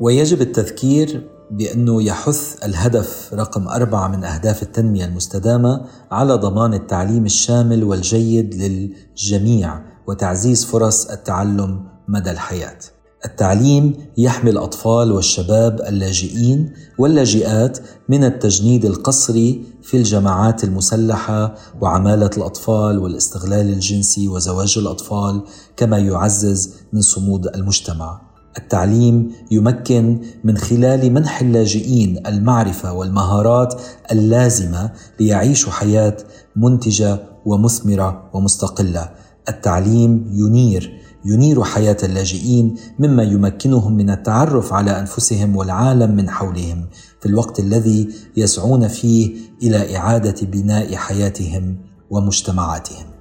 ويجب التذكير بأنه يحث الهدف رقم أربعة من أهداف التنمية المستدامة على ضمان التعليم الشامل والجيد للجميع وتعزيز فرص التعلم مدى الحياة. التعليم يحمي الأطفال والشباب اللاجئين واللاجئات من التجنيد القسري في الجماعات المسلحة وعمالة الأطفال والاستغلال الجنسي وزواج الأطفال كما يعزز من صمود المجتمع. التعليم يمكن من خلال منح اللاجئين المعرفة والمهارات اللازمة ليعيشوا حياة منتجة ومثمرة ومستقلة. التعليم ينير ينير حياة اللاجئين مما يمكنهم من التعرف على أنفسهم والعالم من حولهم في الوقت الذي يسعون فيه إلى إعادة بناء حياتهم ومجتمعاتهم.